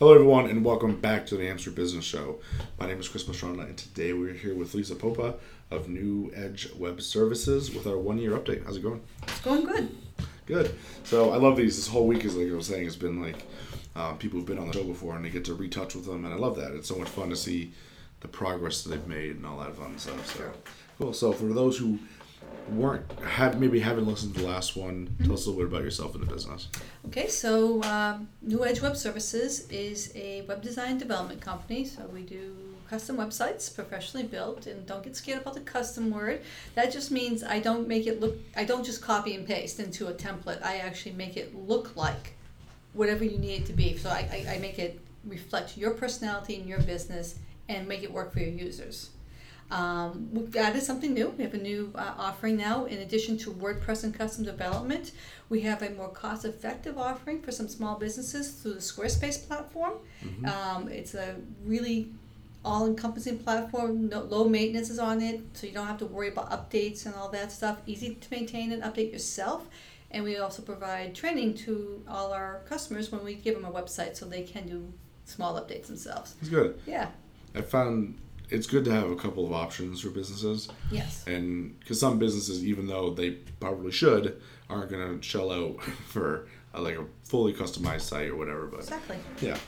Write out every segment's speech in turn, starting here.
Hello, everyone, and welcome back to the Hampshire Business Show. My name is Chris Mastrona, and today we're here with Lisa Popa of New Edge Web Services with our one year update. How's it going? It's going good. Good. So I love these. This whole week is like I was saying, it's been like um, people who've been on the show before, and they get to retouch with them, and I love that. It's so much fun to see the progress that they've made and all that fun stuff. So cool. So for those who weren't have maybe haven't listened to the last one, mm-hmm. tell us a little bit about yourself and the business. Okay, so um, New Edge Web Services is a web design development company. So we do custom websites professionally built and don't get scared about the custom word that just means i don't make it look i don't just copy and paste into a template i actually make it look like whatever you need it to be so i, I, I make it reflect your personality and your business and make it work for your users um, we've added something new. We have a new uh, offering now. In addition to WordPress and custom development, we have a more cost effective offering for some small businesses through the Squarespace platform. Mm-hmm. Um, it's a really all encompassing platform, no, low maintenance is on it, so you don't have to worry about updates and all that stuff. Easy to maintain and update yourself. And we also provide training to all our customers when we give them a website so they can do small updates themselves. It's good. Yeah. I found it's good to have a couple of options for businesses. Yes. And because some businesses, even though they probably should, aren't going to shell out for a, like a fully customized site or whatever. But exactly. Yeah.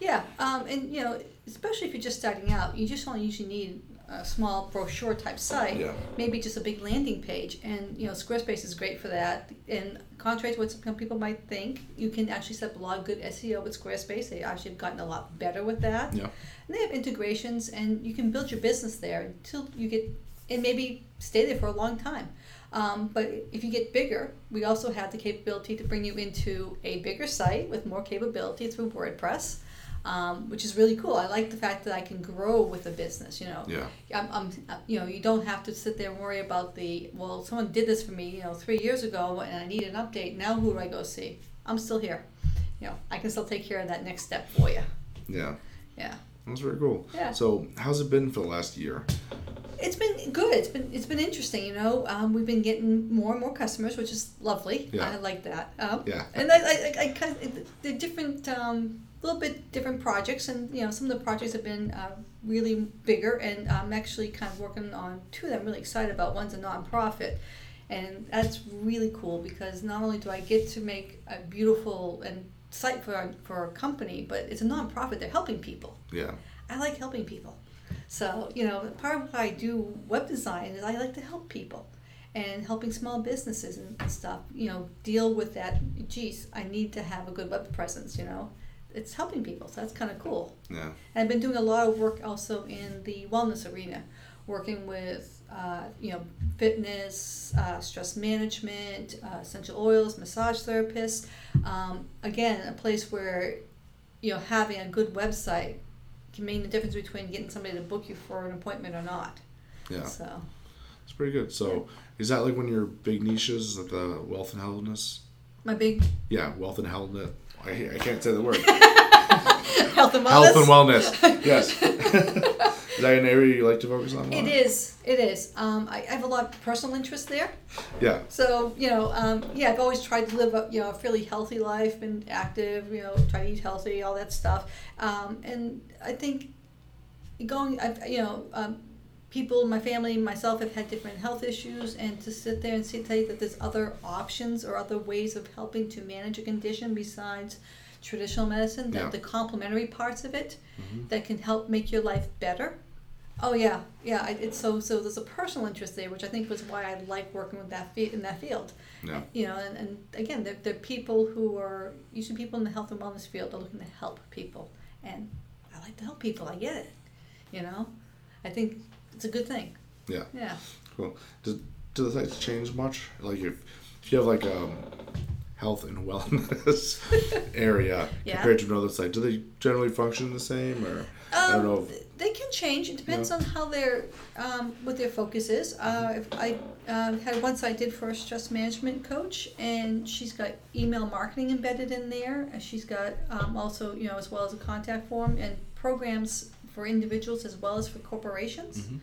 Yeah, um, and you know, especially if you're just starting out, you just only usually need a small brochure type site, yeah. maybe just a big landing page, and you know, Squarespace is great for that. And contrary to what some people might think, you can actually set up a lot of good SEO with Squarespace. They actually have gotten a lot better with that. Yeah. And they have integrations, and you can build your business there until you get, and maybe stay there for a long time. Um, but if you get bigger, we also have the capability to bring you into a bigger site with more capability through WordPress um, which is really cool. I like the fact that I can grow with a business. You know, yeah. I'm, I'm, you know, you don't have to sit there and worry about the well. Someone did this for me, you know, three years ago, and I need an update. Now, who do I go see? I'm still here. You know, I can still take care of that next step for you. Yeah. Yeah. That's very cool. Yeah. So, how's it been for the last year? It's been good. It's been it's been interesting. You know, um, we've been getting more and more customers, which is lovely. Yeah. I like that. Um, yeah. And I, I, I, I the different. Um, little bit different projects, and you know some of the projects have been uh, really bigger, and I'm actually kind of working on two that I'm really excited about. One's a nonprofit, and that's really cool because not only do I get to make a beautiful and site for a, for a company, but it's a nonprofit. They're helping people. Yeah. I like helping people. So, you know, part of why I do web design is I like to help people and helping small businesses and stuff, you know, deal with that. Geez, I need to have a good web presence, you know it's helping people. So that's kind of cool. Yeah. And I've been doing a lot of work also in the wellness arena, working with uh, you know fitness, uh, stress management, uh, essential oils, massage therapists. Um, again, a place where you know having a good website can mean the difference between getting somebody to book you for an appointment or not. Yeah. So. It's pretty good. So, is that like one of your big niches, like the wealth and wellness? My big. Yeah, wealth and wellness I, I can't say the word. Health and wellness. Health and wellness. Yes. is that an area you like to focus on? It is. It is. Um, I, I, have a lot of personal interest there. Yeah. So you know, um, yeah, I've always tried to live a you know a fairly healthy life, been active. You know, try to eat healthy, all that stuff. Um, and I think going, I've you know. People, my family, myself have had different health issues, and to sit there and see, tell you that there's other options or other ways of helping to manage a condition besides traditional medicine, yeah. the, the complementary parts of it mm-hmm. that can help make your life better. Oh yeah, yeah. It's so so. There's a personal interest there, which I think was why I like working with that fe- in that field. Yeah. You know, and, and again, they're, they're people who are usually people in the health and wellness field are looking to help people, and I like to help people. I get it. You know, I think it's a good thing. Yeah. Yeah. Cool. Do, do the sites change much? Like if, if you have like um, health and wellness area Yeah. compared to another site? Do they generally function the same, or I don't Um, know? If, They can change. It depends on how their um, what their focus is. Uh, if I uh, had once I did for a stress management coach, and she's got email marketing embedded in there, and she's got um, also you know as well as a contact form and programs for individuals as well as for corporations. Mhm.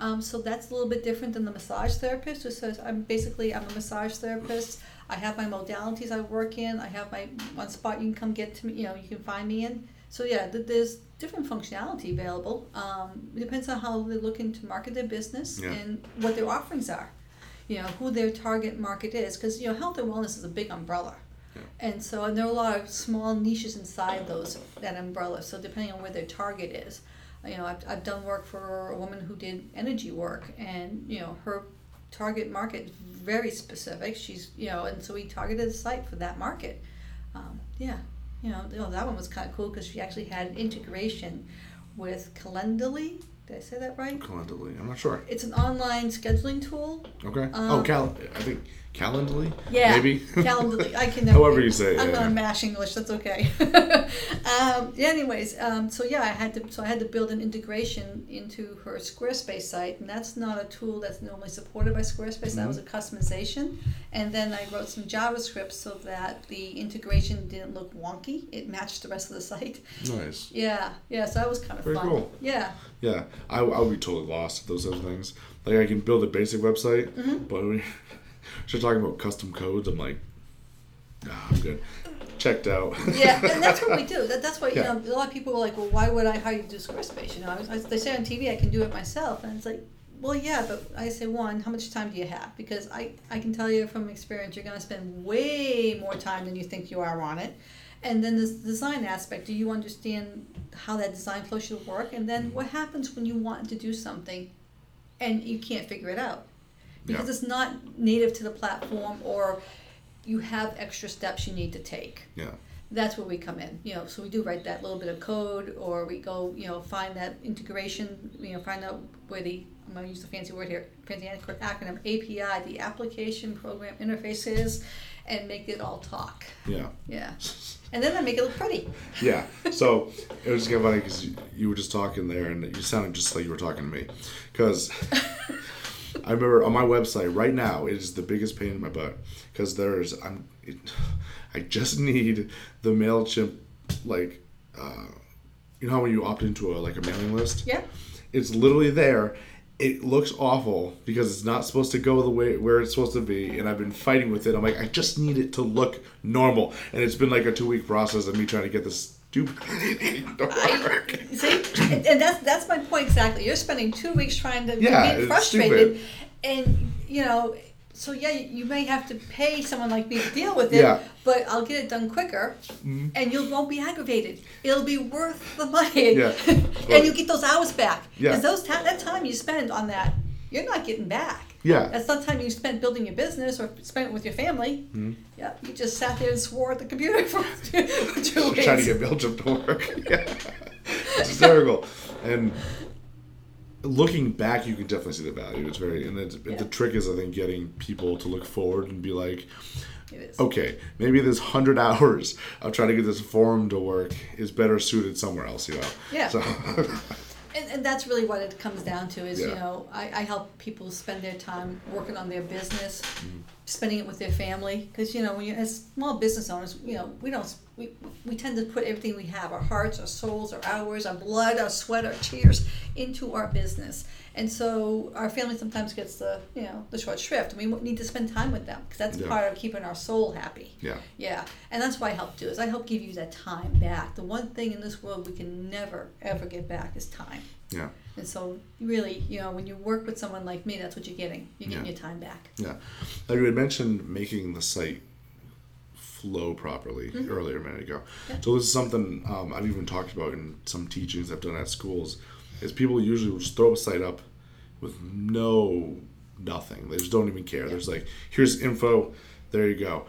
Um, so that's a little bit different than the massage therapist who says I'm basically I'm a massage therapist. I have my modalities I work in. I have my one spot you can come get to me. You know you can find me in. So yeah, th- there's different functionality available. Um, it depends on how they're looking to market their business Yeah. and what their offerings are. You know who their target market is because you know health and wellness is a big umbrella. Yeah. And so, and there are a lot of small niches inside those that umbrella. So, depending on where their target is, you know, I've, I've done work for a woman who did energy work, and you know, her target market is very specific. She's, you know, and so we targeted a site for that market. Um, yeah, you know, you know, that one was kind of cool because she actually had an integration with Calendly. Did I say that right? Calendly, I'm not sure. It's an online scheduling tool. Okay. Um, oh, Cal. I think Calendly. Yeah, Maybe. Calendly. I can never. However you say it. I'm yeah. gonna mash English. That's okay. um, yeah, anyways, um, so yeah, I had to. So I had to build an integration into her Squarespace site, and that's not a tool that's normally supported by Squarespace. That was a customization, and then I wrote some JavaScript so that the integration didn't look wonky. It matched the rest of the site. Nice. Yeah, yeah. So that was kind of Very fun. cool. Yeah. Yeah, I, I would be totally lost at those other things. Like I can build a basic website, Mm-hmm. but start talking about custom codes, I'm like, nah, I'm good. Checked out. yeah, and that's what we do. That, that's why you Yeah. know a lot of people are like, well, why would I hire you to do Squarespace? You know, I, I, they say on TV I can do it myself, and it's like, well, yeah, but I say one, how much time do you have? Because I I can tell you from experience, you're going to spend way more time than you think you are on it. And then this design aspect, do you understand how that design flow should work? And then what happens when you want to do something and you can't figure it out? Because Yeah. it's not native to the platform or you have extra steps you need to take yeah. that's where we come in you know so we do write that little bit of code or we go you know find that integration you know find out where the i'm going to use the fancy word here fancy acronym api the application program interface is and make it all talk Yeah. yeah and then i make it look pretty Yeah. So it was kind of funny because you, you were just talking there, and you sounded just like you were talking to me. Because I remember on my website right now, it is the biggest pain in my butt because there's I'm, it, I just need the Mailchimp like, uh, you know how when you opt into a like a mailing list, yeah it's literally there. It looks awful because it's not supposed to go the way where it's supposed to be, and I've been fighting with it. I'm like, I just need it to look normal, and it's been like a two week process of me trying to get this stupid thing to work. See, and, and that's that's my point exactly. You're spending two weeks trying to Yeah, get frustrated, stupid. and you know, so yeah, you may have to pay someone like me to deal with it. Yeah. Mm-hmm. But I'll get it done quicker, and you won't be aggravated. It'll be worth the money, Yeah. and you get those hours back. Yeah. Because those ta- that time you spend on that, you're not getting back. Yeah. That's not time you spent building your business or spent with your family. Mm-hmm. Yeah, you just sat there and swore at the computer for two, two weeks. trying to get Belgium to work. yeah. It's hysterical. And looking back, you can definitely see the value. It's very, and it's, Yeah. the trick is, I think, getting people to look forward and be like, okay, maybe this hundred hours of trying to get this forum to work is better suited somewhere else, you know? Yeah. So, And, and that's really what it comes down to is, you know, I, I help people spend their time working on their business, Mm-hmm. spending it with their family. Because, you know, when you, as small business owners, you know, we don't, we, we tend to put everything we have, our hearts, our souls, our hours, our blood, our sweat, our tears into our business. And so our family sometimes gets the, you know, the short shrift. And we need to spend time with them because that's Yeah. part of keeping our soul happy. yeah. Yeah, and that's what I help do is I help give you that time back. The one thing in this world we can never ever get back is time. Yeah. And so really, you know, when you work with someone like me, that's what you're getting. You're getting Yeah. your time back. Yeah. Now you had mentioned making the site flow properly Mm-hmm. earlier a minute ago. So this is something um, I've even talked about in some teachings I've done at schools. Is people usually just throw a site up with no nothing. They just don't even care. There's like here's info, there you go.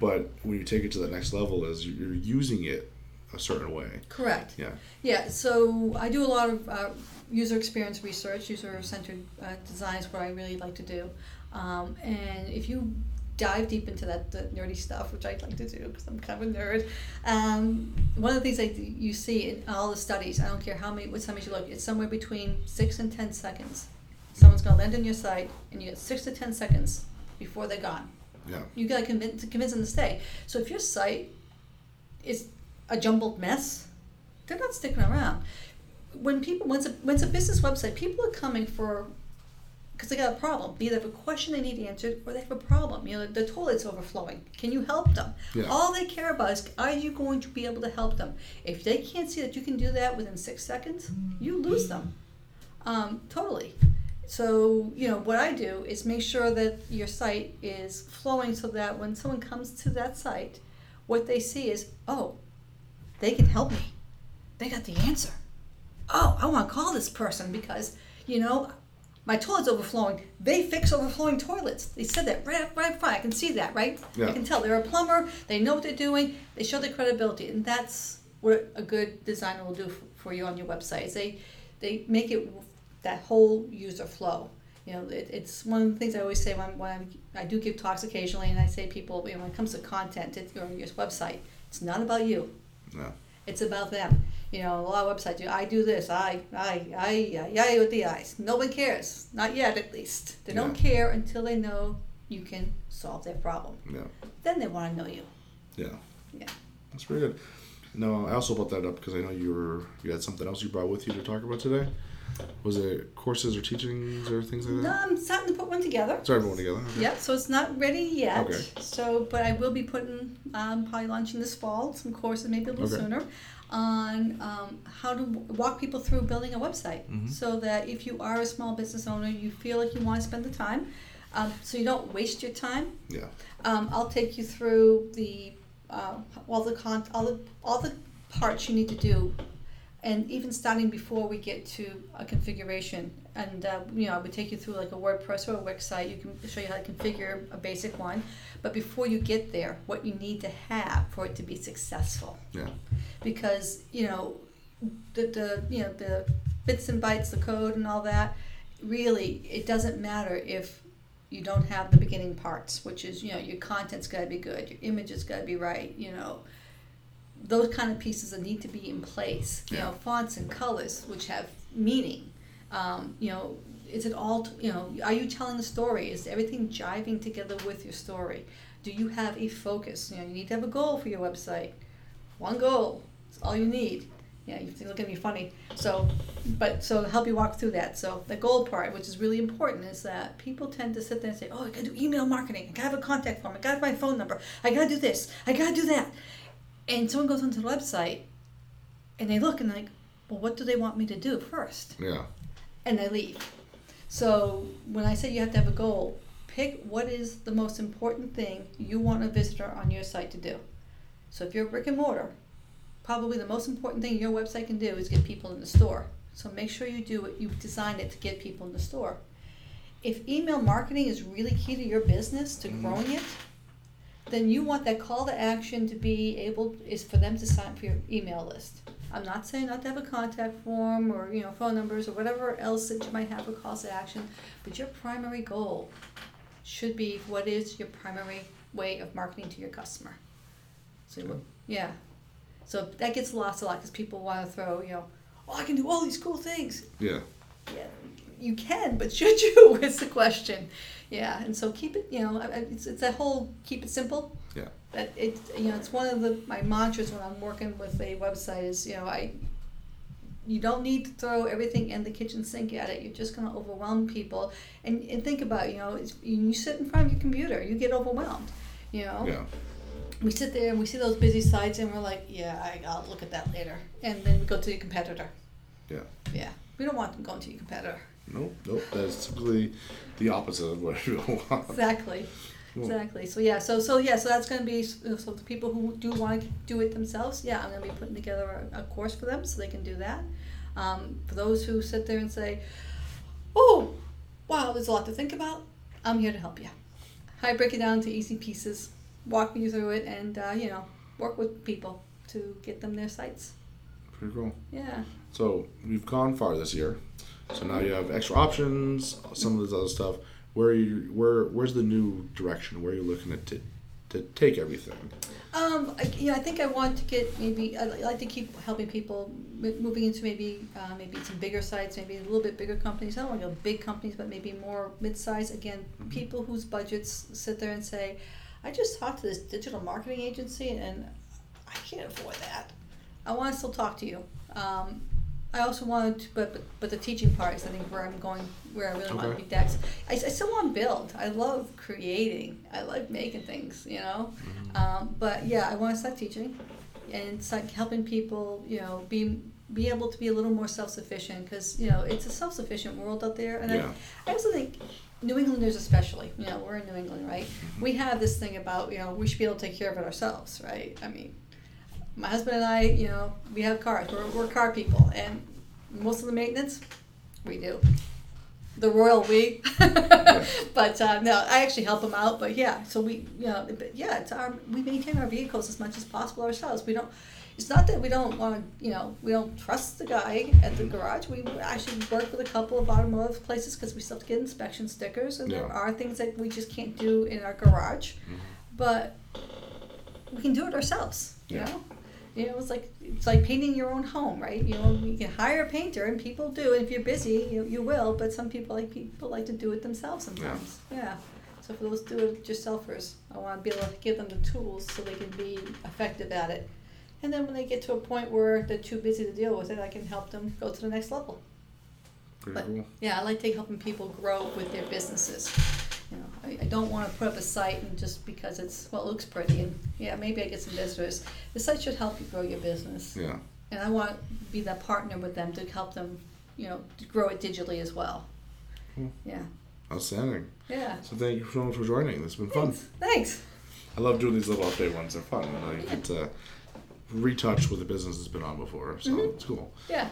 But when you take it to the next level, is you're using it a certain way. Correct. Yeah. Yeah, so I do a lot of uh, user experience research, user centered uh, design is what I really like to do. Um, and if you dive deep into that the nerdy stuff, which I'd like to do because I'm kind of a nerd. Um, one of the things that you see in all the studies, I don't care how many, what studies you look, it's somewhere between six and ten seconds. Someone's going to land on your site, and you get six to ten seconds before they're gone. Yeah. You got to convince, convince them to stay. So if your site is a jumbled mess, they're not sticking around. When people, it's a, when it's a business website, people are coming for because they got a problem. Be they have a question they need answered, or they have a problem. You know, the toilet's overflowing. Can you help them? Yeah. All they care about is, are you going to be able to help them? If they can't see that you can do that within six seconds, you lose them. Um, totally. So, you know, what I do is make sure that your site is flowing so that when someone comes to that site, what they see is, oh, they can help me. They got the answer. Oh, I want to call this person because, you know, my toilet's overflowing. They fix overflowing toilets. They said that right up, right front. I can see that, right? Yeah. I can tell they're a plumber. They know what they're doing. They show their credibility, and that's what a good designer will do for you on your website. Is they they make it that whole user flow. You know, it, it's one of the things I always say when, when I, I do give talks occasionally, and I say people, you know, when it comes to content, it's your, your website. It's not about you. No. It's about them. You know, a lot of websites do. I do this. I, I, I, I, I with the eyes. No one cares. Not yet, at least. They don't care until they know you can solve their problem. Yeah. Then they want to know you. Yeah. Yeah. That's pretty good. No, I also brought that up because I know you were you had something else you brought with you to talk about today. Was it courses or teachings or things like that? No. I'm starting to put one together. Sorry, everyone together. Okay. Yep. So it's not ready yet. Okay. So, but I will be putting um, probably launching this fall some courses, maybe a little Okay. sooner, on um, how to walk people through building a website, Mhm. so that if you are a small business owner, you feel like you want to spend the time, um, so you don't waste your time. Yeah. Um, I'll take you through the uh, all the con all the all the parts you need to do, and even starting before we get to a configuration. And uh, you know, I would take you through like a WordPress or a Wix site. You can show you how to configure a basic one, but before you get there, what you need to have for it to be successful. Yeah. Because you know, the the you know the bits and bytes, the code and all that. Really, it doesn't matter if you don't have the beginning parts, which is you know your content's got to be good, your images got to be right, you know. Those kind of pieces that need to be in place. You Yeah. know, fonts and colors which have meaning. Um, you know, is it all? You know, are you telling a story? Is everything jiving together with your story? Do you have a focus? You know, you need to have a goal for your website. One goal. It's all you need. Yeah, you look at me funny. So, but so help you walk through that. So the goal part, which is really important, is that people tend to sit there and say, "Oh, I gotta do email marketing. I gotta have a contact form. I gotta have my phone number. I gotta do this. I gotta do that." And someone goes onto the website, and they look and they're like, "Well, what do they want me to do first? Yeah. and they leave. So when I say you have to have a goal, pick what is the most important thing you want a visitor on your site to do. So if you're brick and mortar, probably the most important thing your website can do is get people in the store. So make sure you do it, you design it to get people in the store. If email marketing is really key to your business, to Mhm. growing it, then you want that call to action to be able is for them to sign up for your email list. I'm not saying not to have a contact form or you know phone numbers or whatever else that you might have for calls to action, but your primary goal should be what is your primary way of marketing to your customer. So you- yeah, so that gets lost a lot because people want to throw you know, oh I can do all these cool things. Yeah. Yeah, you can, but should you? Is the question. Yeah, and so keep it. You know, it's it's that whole keep it simple. Yeah. That it you know it's one of the my mantras when I'm working with a website is you know I. You don't need to throw everything in the kitchen sink at it. You're just going to overwhelm people. And, and think about you know it's, you sit in front of your computer, you get overwhelmed. You know Yeah. we sit there and we see those busy sites and we're like, yeah, I, I'll look at that later. And then we go to your competitor. Yeah. Yeah. We don't want them going to your competitor. Nope. Nope. That's typically the opposite of what you want. Exactly. Cool. Exactly. So yeah. So so yeah. So that's going to be so the people who do want to do it themselves. Yeah, I'm going to be putting together a, a course for them so they can do that. Um, for those who sit there and say, "Oh, wow, there's a lot to think about," I'm here to help you. I break it down to easy pieces, walk you through it, and uh, you know, work with people to get them their sites. Pretty cool. Yeah. So we've gone far this year. So now you have extra options, some of this other stuff. where are you where where's the new direction? Where are you looking at to, to take everything? Um, I, you I think I want to get maybe I like to keep helping people moving into maybe uh, maybe some bigger sites, maybe a little bit bigger companies. I don't want to go big companies, but maybe more mid-size. Again, Mhm. people whose budgets sit there and say, "I just talked to this digital marketing agency, and I can't afford that. I want to still talk to you." Um, I also wanted to, but, but but the teaching part is I think where I'm going, where I really want to be next. I, I still want to build. I love creating. I like making things, you know. Um, but yeah, I want to start teaching, and start helping people, you know, be be able to be a little more self sufficient because you know it's a self sufficient world out there, and Yeah. I, I also think. New Englanders, especially, you know, we're in New England, right? Mm-hmm. We have this thing about, you know, we should be able to take care of it ourselves, right? I mean, my husband and I, you know, we have cars. We're, we're car people, and most of the maintenance, we do. The royal we. but uh, no, I actually help them out. But yeah, so we, you know, but yeah, it's our we maintain our vehicles as much as possible ourselves. We don't. It's not that we don't want to, you know, we don't trust the guy at the garage. We actually work with a couple of automotive places because we still have to get inspection stickers, and there are things that we just can't do in our garage. Mm-hmm. But we can do it ourselves. You Yeah. know, you know, it's like it's like painting your own home, right? You know, you can hire a painter, and people do. And if you're busy, you, you will. But some people like people like to do it themselves sometimes. Yeah. So for those do-it-yourselfers, I want to be able to give them the tools so they can be effective at it. And then when they get to a point where they're too busy to deal with it, I can help them go to the next level. Pretty But- cool. Yeah, I like to helping people grow with their businesses. You know, I, I don't want to put up a site and just because it's well, it looks pretty and yeah, maybe I get some visitors. The site should help you grow your business, Yeah. and I want to be that partner with them to help them, you know, to grow it digitally as well. Cool. Yeah, Outstanding. yeah. So thank you so much for joining. It's been fun. Thanks. Thanks. I love doing these little update ones. They're fun. And I get to retouch what the business has been on before. So Mhm. it's cool. Yeah.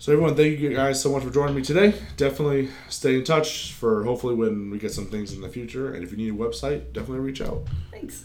So everyone, thank you guys so much for joining me today. Definitely stay in touch for hopefully when we get some things in the future. And if you need a website, definitely reach out. Thanks.